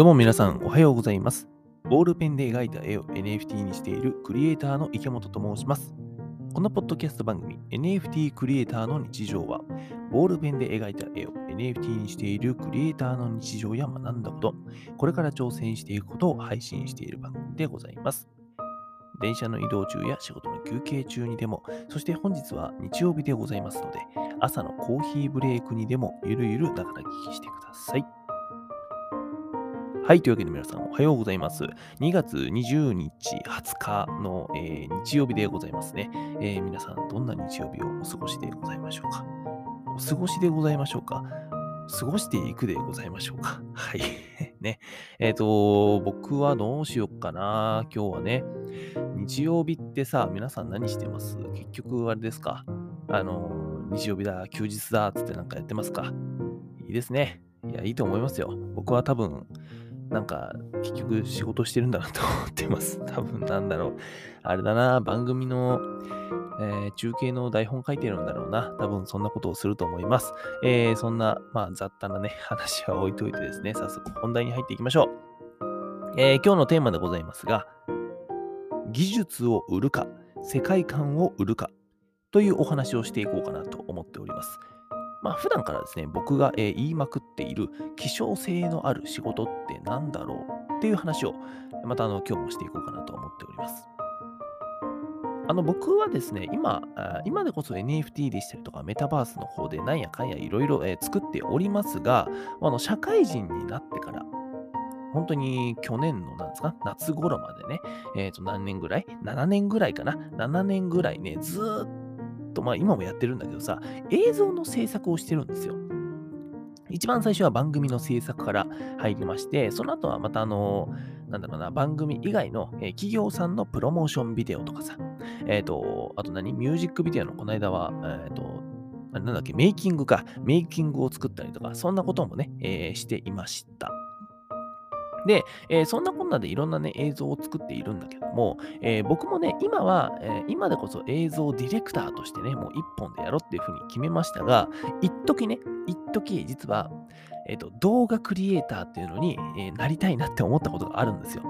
どうも皆さんおはようございます。ボールペンで描いた絵を NFT にしているクリエイターの池本と申します。このポッドキャスト番組 NFT クリエイターの日常は、ボールペンで描いた絵を NFT にしているクリエイターの日常や学んだこと、これから挑戦していくことを配信している番組でございます。電車の移動中や仕事の休憩中にでも、そして本日は日曜日でございますので、朝のコーヒーブレイクにでもゆるゆるながら聞きしてください。はい。というわけで皆さんおはようございます。2月20日、20日の、えー、日曜日でございますね、えー、皆さんどんな日曜日をお過ごしでございましょうか？お過ごしでございましょうか？過ごしていくでございましょうか？はい。ね。えっ、ー、と、僕はどうしよっかな？今日はね、日曜日ってさ、皆さん何してます？結局あれですか？あの、日曜日だ、休日だ、つってなんかやってますか？いいですね。いや、いいと思いますよ。僕は多分、なんか、結局仕事してるんだなと思ってます。多分なんだろう。あれだな、番組の、えー、中継の台本書いてるんだろうな。多分そんなことをすると思います。えー、そんな、まあ、雑多なね、話は置いといてですね、早速本題に入っていきましょう。えー、今日のテーマでございますが、技術を売るか、世界観を売るかというお話をしていこうかなと思っております。まあ普段からですね、僕が、え、言いまくっている希少性のある仕事って何だろうっていう話を、またあの今日もしていこうかなと思っております。あの僕はですね、今、今でこそ NFT でしたりとかメタバースの方でなんやかんやいろいろ作っておりますが、あの社会人になってから、本当に去年のなんですか、夏頃までね、えっ、ー、と何年ぐらい ?7 年ぐらいかな ?7 年ぐらいね、ずっとと、まあ今もやってるんだけどさ、映像の制作をしてるんですよ。一番最初は番組の制作から入りまして、その後はまたあの、なんだろうな、番組以外の、企業さんのプロモーションビデオとかさ、えっ、ー、と、あと何？ミュージックビデオのこの間は、えっ、ー、と、なんだっけ、メイキングか、メイキングを作ったりとか、そんなこともね、えしていました。で、えー、そんなこんなでいろんなね、映像を作っているんだけども、えー、僕もね、今は、えー、今でこそ映像ディレクターとしてね、もう一本でやろうっていうふうに決めましたが、一時ね、一時実は、えっ、と、動画クリエイターっていうのに、えなりたいなって思ったことがあるんですよ。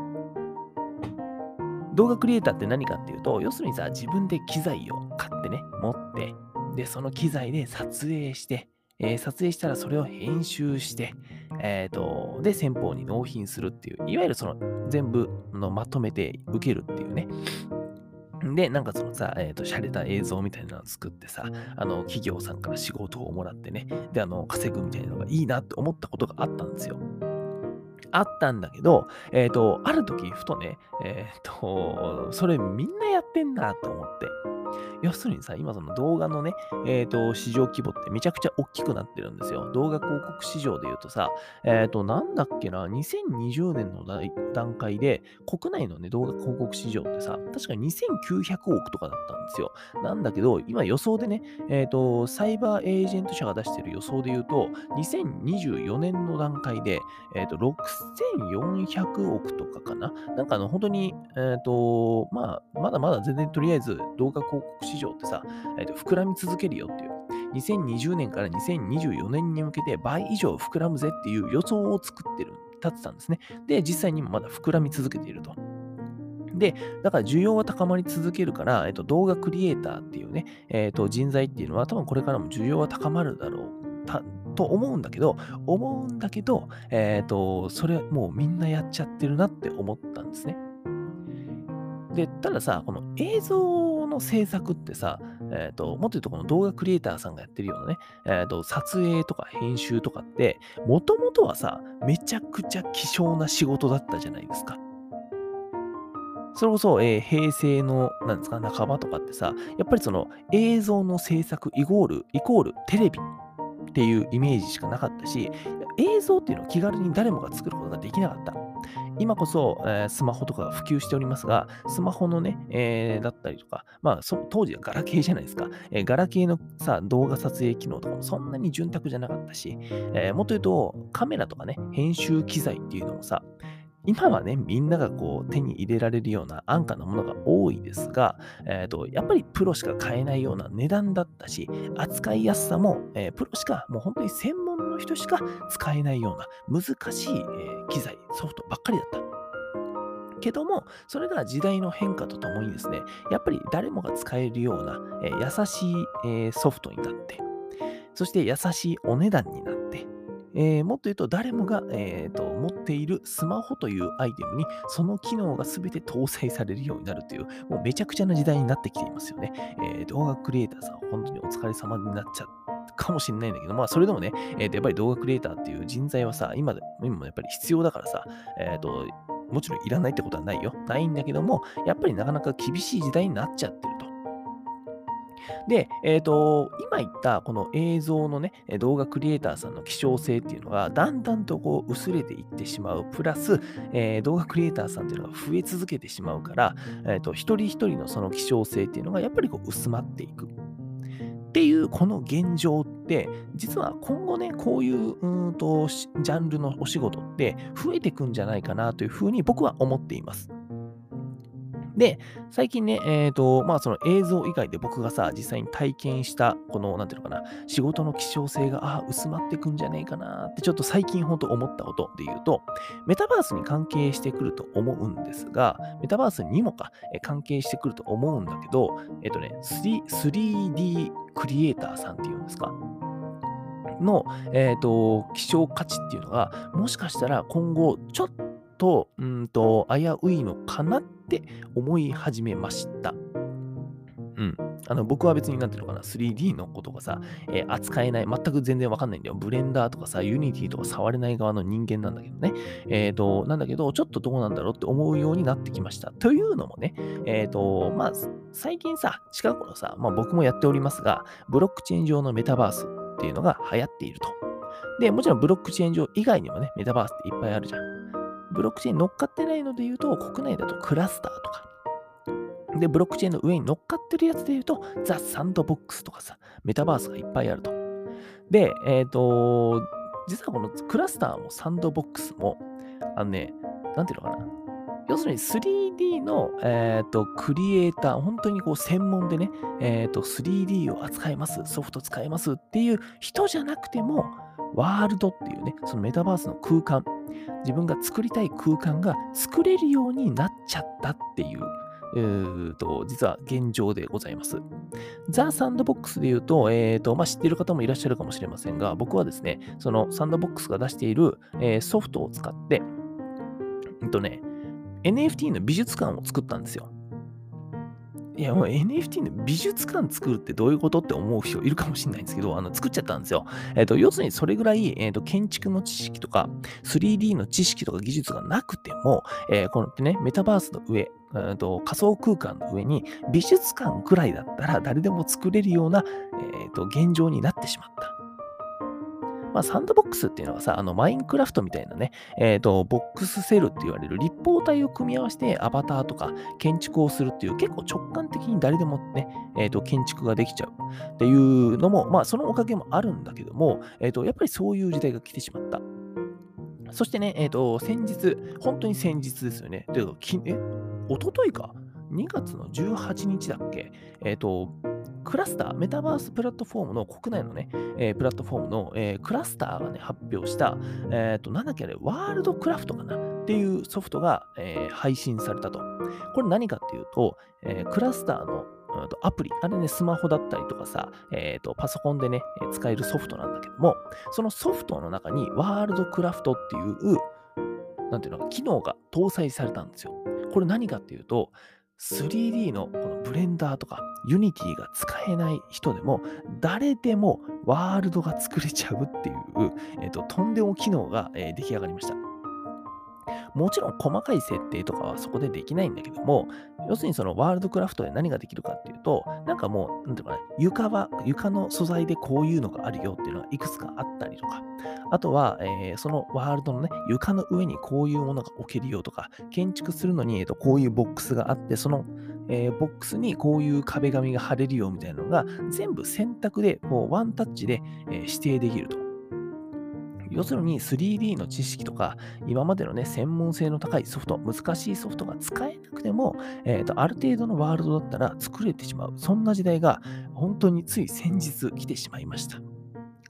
動画クリエイターって何かっていうと、要するにさ、自分で機材を買ってね、持って、で、その機材で撮影して、えー、撮影したらそれを編集して、えっ、ー、と、で、先方に納品するっていう、いわゆるその全部のまとめて受けるっていうね。で、なんかそのさ、えっ、ー、と、洒落た映像みたいなのを作ってさ、あの、企業さんから仕事をもらってね、で、あの、稼ぐみたいなのがいいなって思ったことがあったんですよ。あったんだけど、えっ、ー、と、ある時、ふとね、えっ、と、それみんなやってんなと思って。要するにさ、今その動画のね、えっ、ー、と、市場規模ってめちゃくちゃ大きくなってるんですよ。動画広告市場で言うとさ、えっ、ー、と、なんだっけな、2020年の段階で、国内のね、動画広告市場ってさ、確か2900億とかだったんですよ。なんだけど、今予想でね、えっ、ー、と、サイバーエージェント社が出してる予想で言うと、2024年の段階で、えっ、と、6400億とかかな。なんかあの、本当に、えっ、と、まあ、まだまだ全然とりあえず動画広告市場ってさ、えー、と膨らみ続けるよっていう。2020年から2024年に向けて倍以上膨らむぜっていう予想を作ってる、立ってたんですね。で、実際にもまだ膨らみ続けていると。で、だから需要は高まり続けるから、えっと、動画クリエイターっていうね、えっと、人材っていうのは多分これからも需要は高まるだろう。と思うんだけど、思うんだけど、えっ、と、それもうみんなやっちゃってるなって思ったんですね。で、たださ、この映像の制作ってさ、えっ、ー、と、もっと言うとこの動画クリエイターさんがやってるようなね、えっ、ー、と、撮影とか編集とかって、もともとはさ、めちゃくちゃ希少な仕事だったじゃないですか。それこそ、えー、平成の、なんですか、半ばとかってさ、やっぱりその映像の制作イコール、イコールテレビっていうイメージしかなかったし、映像っていうのを気軽に誰もが作ることができなかった。今こそ、えー、スマホとか普及しておりますが、スマホのね、えー、だったりとか、まあ、当時はガラケーじゃないですか。えー、ガラケーのさ、動画撮影機能とかもそんなに潤沢じゃなかったし、えもっと言うと、カメラとかね、編集機材っていうのもさ、今はね、みんながこう手に入れられるような安価なものが多いですが、えーと、やっぱりプロしか買えないような値段だったし、扱いやすさも、えー、プロしかもう本当に専門人しか使えないような難しい、機材、ソフトばっかりだった。けども、それが時代の変化とともにですね、やっぱり誰もが使えるような、優しい、ソフトになって、そして優しいお値段になって、えーもっと言うと誰もが、えーと持っているスマホというアイテムにその機能が全て搭載されるようになるという、もうめちゃくちゃな時代になってきていますよね。えー動画クリエイターさん、本当にお疲れ様になっちゃうかもしれないんだけど、まあ、それでもね、えーとやっぱり動画クリエイターっていう人材はさ、今で今もやっぱり必要だからさ、えーともちろんいらないってことはないよ。ないんだけども、やっぱりなかなか厳しい時代になっちゃってると。で、えっ、と、今言ったこの映像のね、動画クリエイターさんの希少性っていうのが、だんだんとこう薄れていってしまう。プラス、えー動画クリエイターさんっていうのが増え続けてしまうから、えっ、と、一人一人のその希少性っていうのが、やっぱりこう薄まっていく。っていうこの現状って、実は今後ね、こういううんとジャンルのお仕事って増えていくんじゃないかなというふうに僕は思っています。で、最近ね、えっ、と、まあその映像以外で僕がさ、実際に体験した、この、なんていうのかな、仕事の希少性が、ああ、薄まってくんじゃねえかなって、ちょっと最近ほんと思ったことで言うと、メタバースに関係してくると思うんですが、メタバースにもか、え関係してくると思うんだけど、えっ、とね、3 3D クリエイターさんっていうんですかの、えっ、と、希少価値っていうのが、もしかしたら今後、ちょっと、うんと、危ういのかなって思い始めました。うん。あの、僕は別になんていうのかな、3D のことがさ、えー扱えない、全く全然わかんないんだよ。ブレンダーとかさ、ユニティとか触れない側の人間なんだけどね。えっ、と、なんだけど、ちょっとどうなんだろうって思うようになってきました。というのもね、えっ、と、まあ、最近さ、近頃さ、まあ僕もやっておりますが、ブロックチェーン上のメタバースっていうのが流行っていると。で、もちろんブロックチェーン上以外にもね、メタバースっていっぱいあるじゃん。ブロックチェーン乗っかってないので言うと、国内だとクラスターとか。で、ブロックチェーンの上に乗っかってるやつで言うと、ザ・サンドボックスとかさ、メタバースがいっぱいあると。で、えっ、と、実はこのクラスターもサンドボックスも、あのね、なんていうのかな。要するにの、えー、とクリエイター、本当にこう専門でね、えー、と 3D を扱います、ソフト使えますっていう人じゃなくても、ワールドっていうね、そのメタバースの空間、自分が作りたい空間が作れるようになっちゃったっていう、えーと実は現状でございます。ザ・サンドボックスで言うと、えーとまあ、知っている方もいらっしゃるかもしれませんが、僕はですね、そのサンドボックスが出している、えーソフトを使って、うんとね、NFT の美術館を作ったんですよ。いや、もう NFT の美術館作るってどういうことって思う人いるかもしれないんですけど、あの作っちゃったんですよ。えっ、と、要するにそれぐらい、えーと建築の知識とか、3D の知識とか技術がなくても、えーこのね、メタバースの上、えーと仮想空間の上に美術館ぐらいだったら誰でも作れるような、えーと現状になってしまった。まあ、サンドボックスっていうのはさ、あの、マインクラフトみたいなね、えっ、と、ボックスセルって言われる立方体を組み合わせてアバターとか建築をするっていう結構直感的に誰でもね、えっ、と、建築ができちゃうっていうのも、まあ、そのおかげもあるんだけども、えっ、と、やっぱりそういう時代が来てしまった。そしてね、えっ、と、先日、本当に先日ですよね。てか、きえ、一昨日か ?2 月の18日だっけ？えっ、と、クラスター、メタバースプラットフォームの国内のね、えープラットフォームの、えークラスターがね、発表した、えっ、と、なんだっけあれ、ワールドクラフトかなっていうソフトが、え配信されたと。これ何かっていうと、えクラスターのアプリ、あれね、スマホだったりとかさ、えーと、パソコンでね、使えるソフトなんだけども、そのソフトの中にワールドクラフトっていう、なんていうのか、機能が搭載されたんですよ。これ何かっていうと、3D のこのブレンダーとかユニティが使えない人でも誰でもワールドが作れちゃうっていう、えーととんでも機能が、えー出来上がりました。もちろん細かい設定とかはそこでできないんだけども、要するにそのワールドクラフトで何ができるかっていうと、なんかもう、なんていうかな、床は、床の素材でこういうのがあるよっていうのがいくつかあったりとか、あとは、えーそのワールドのね、床の上にこういうものが置けるよとか、建築するのに、えーとこういうボックスがあって、その、えーボックスにこういう壁紙が貼れるよみたいなのが、全部選択で、こうワンタッチで、え指定できると。要するに 3D の知識とか、今までのね、専門性の高いソフト、難しいソフトが使えなくても、えーとある程度のワールドだったら作れてしまう。そんな時代が本当につい先日来てしまいました。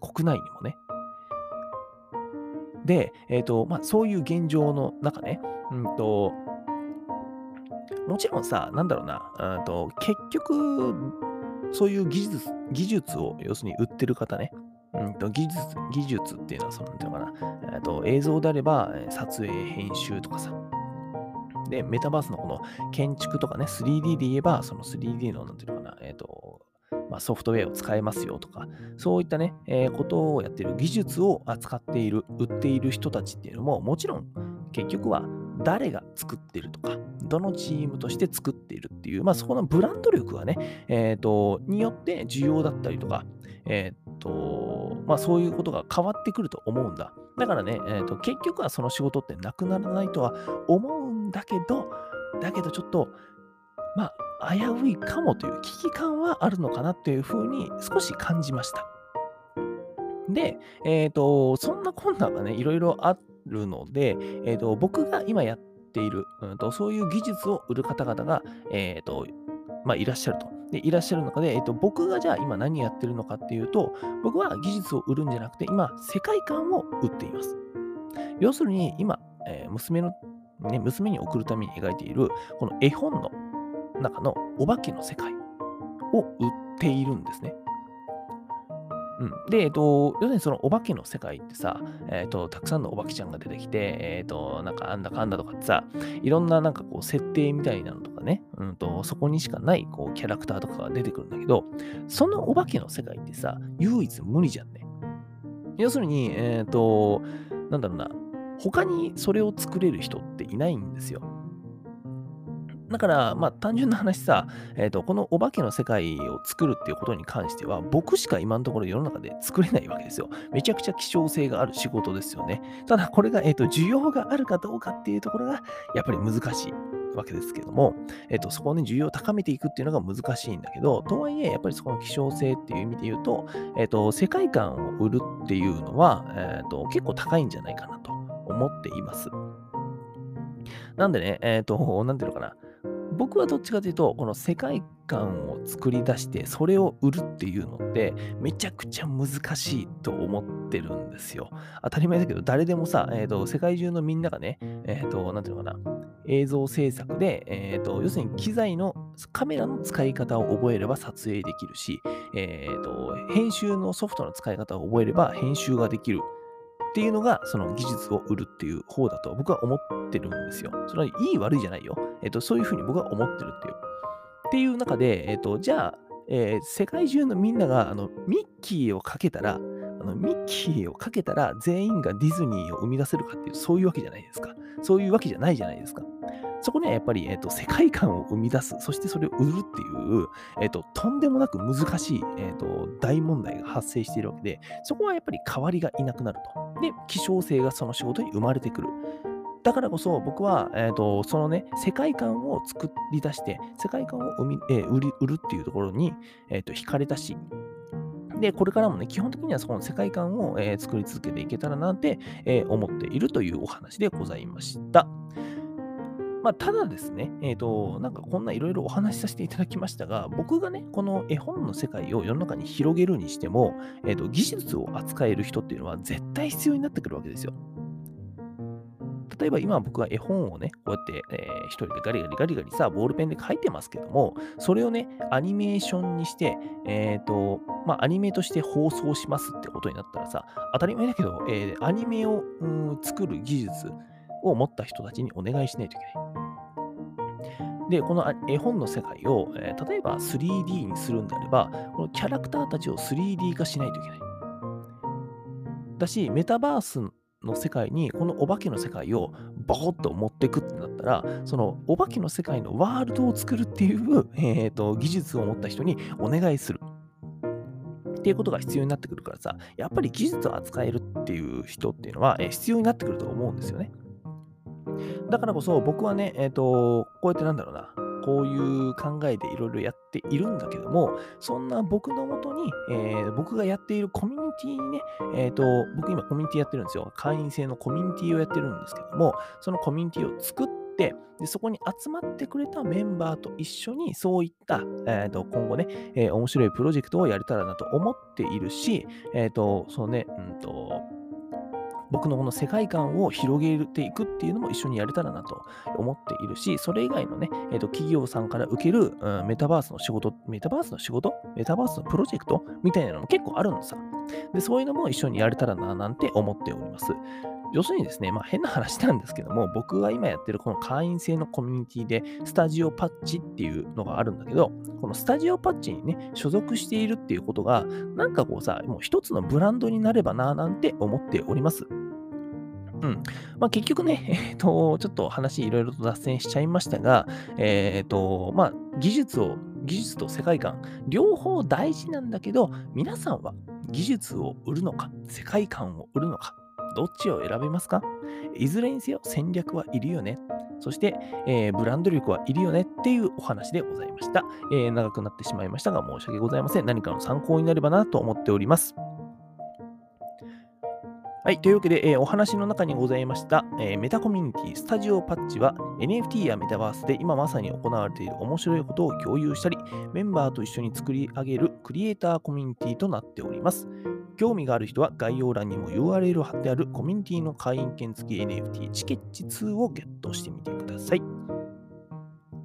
国内にもね。で、えっ、と、まあ、そういう現状の中ね、うんと、もちろんさ、なんだろうな、うんと結局、そういう技術技術を要するに売ってる方ね、うんと技術技術っていうのは、その、なんていうのかな、えーと、映像であれば、撮影、編集とかさ、で、メタバースのこの建築とかね、3D で言えば、その 3D の、なんていうのかな、えっ、と、まあ、ソフトウェアを使えますよとか、そういったね、えー、ことをやっている技術を扱っている、売っている人たちっていうのも、もちろん結局は誰が作ってるとか、どのチームとして作っているっていう、まあ、そこのブランド力がね、え、ー、と、によって需要だったりとか、え、と、まあ、そういうことが変わってくると思うんだ。だからね、えーと、結局はその仕事ってなくならないとは思うんだけど、だけどちょっと、まあ、危ういかもという危機感はあるのかなというふうに少し感じました。で、えっ、ー、と、そんな困難がね、いろいろあるので、えっ、ー、と、僕が今やっている、うんと、そういう技術を売る方々が、えっ、ー、と、まあ、いらっしゃると。で、いらっしゃる中で、えっと、僕がじゃあ今何やってるのかっていうと、僕は技術を売るんじゃなくて、今、世界観を売っています。要するに、今、えー、娘の、ね、娘に送るために描いている、この絵本の中のお化けの世界を売っているんですね。うん、で、えっと、要するにそのお化けの世界ってさ、えっと、たくさんのお化けちゃんが出てきて、えっと、なんかあんだかんだとかってさ、いろんななんかこう設定みたいなのと、うんと、そこにしかないこうキャラクターとかが出てくるんだけど、そのお化けの世界ってさ、唯一無二じゃんね。要するに、えっと、なんだろうな、他にそれを作れる人っていないんですよ。だから、まあ、単純な話さ、えーと、このお化けの世界を作るっていうことに関しては、僕しか今のところ世の中で作れないわけですよ。めちゃくちゃ希少性がある仕事ですよね。ただ、これが、えーと、需要があるかどうかっていうところが、やっぱり難しい。わけですけども、えっ、と、そこに、需要を高めていくっていうのが難しいんだけど、とはいえ、やっぱりそこの希少性っていう意味で言うと、えっ、と、世界観を売るっていうのは、えっ、と、結構高いんじゃないかなと思っています。なんでね、えっ、と、なんていうのかな、僕はどっちかというと、この世界観を作り出して、それを売るっていうのって、めちゃくちゃ難しいと思ってるんですよ。当たり前だけど、誰でもさ、えーと、世界中のみんながね、え、ー、と、なんていうのかな、映像制作で、え、ー、と、要するに機材の、カメラの使い方を覚えれば撮影できるし、え、ー、と、編集のソフトの使い方を覚えれば編集ができる。っていうのが、その技術を売るっていう方だと僕は思ってるんですよ。それはいい悪いじゃないよ。えっ、と、そういうふうに僕は思ってるっていう。っていう中で、えっ、と、じゃあ、えー、世界中のみんながあのミッキーをかけたら、あのミッキーをかけたら全員がディズニーを生み出せるかっていう、そういうわけじゃないですか。そういうわけじゃないじゃないですか。そこにはやっぱり、えーと、世界観を生み出す、そしてそれを売るっていう、えーと、とんでもなく難しい、えーと、大問題が発生しているわけで、そこはやっぱり代わりがいなくなると。で、希少性がその仕事に生まれてくる。だからこそ僕は、えーと、そのね、世界観を作り出して、世界観を生み、えー、売り売るっていうところに、えー、と惹かれたし、で、これからもね、基本的にはその世界観を、えー、作り続けていけたらなって、えー、思っているというお話でございました。まあ、ただですね、えっ、ー、と、なんかこんないろいろお話しさせていただきましたが、僕がね、この絵本の世界を世の中に広げるにしても、えっ、と、技術を扱える人っていうのは絶対必要になってくるわけですよ。例えば今僕は絵本をね、こうやって、えー、一人でガリガリガリガリさ、ボールペンで書いてますけども、それをね、アニメーションにして、えっ、ー、と、まあ、アニメとして放送しますってことになったらさ、当たり前だけど、えー、アニメを、うん、作る技術を持った人たちにお願いしないといけない。で、この絵本の世界を、えー、例えば 3D にするんであれば、このキャラクターたちを 3D 化しないといけない。だし、メタバースの世界に、このお化けの世界をボコッと持っていくってなったら、そのお化けの世界のワールドを作るっていう、えーと、技術を持った人にお願いする。っていうことが必要になってくるからさ、やっぱり技術を扱えるっていう人っていうのは、えー、必要になってくると思うんですよね。だからこそ僕はね、えっ、ー、と、こうやってなんだろうな、こういう考えでいろいろやっているんだけども、そんな僕のもとに、えー、僕がやっているコミュニティにね、えっ、ー、と、僕今コミュニティやってるんですよ。会員制のコミュニティをやってるんですけども、そのコミュニティを作って、でそこに集まってくれたメンバーと一緒にそういった、えーと、今後ね、えー、面白いプロジェクトをやれたらなと思っているし、えっ、ー、と、そのね、うんと、僕のこの世界観を広げていくっていうのも一緒にやれたらなと思っているし、それ以外のね、えー、と企業さんから受ける、うん、メタバースの仕事、メタバースの仕事メタバースのプロジェクトみたいなのも結構あるのさ。で、そういうのも一緒にやれたらななんて思っております。要するにですね、まあ変な話なんですけども、僕が今やってるこの会員制のコミュニティで、スタジオパッチっていうのがあるんだけど、このスタジオパッチにね、所属しているっていうことが、なんかこうさ、もう一つのブランドになればな、なんて思っております。うん。まあ、結局ね、えっ、ー、と、ちょっと話いろいろと脱線しちゃいましたが、えっ、ー、と、まあ、技術を、技術と世界観、両方大事なんだけど、皆さんは技術を売るのか、世界観を売るのか、どっちを選べますか？いずれにせよ戦略はいるよね。そして、えー、ブランド力はいるよねっていうお話でございました、えー、長くなってしまいましたが申し訳ございません。何かの参考になればなと思っております。はい。というわけで、えー、お話の中にございました、えー、メタコミュニティスタジオパッチは NFT やメタバースで今まさに行われている面白いことを共有したり、メンバーと一緒に作り上げるクリエイターコミュニティとなっております。興味がある人は概要欄にも URL を貼ってあるコミュニティの会員券付き NFT チケッチ2をゲットしてみてください。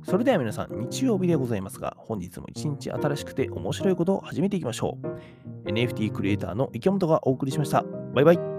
それでは皆さん、日曜日でございますが、本日も一日新しくて面白いことを始めていきましょう。NFT クリエイターの池本がお送りしました。バイバイ。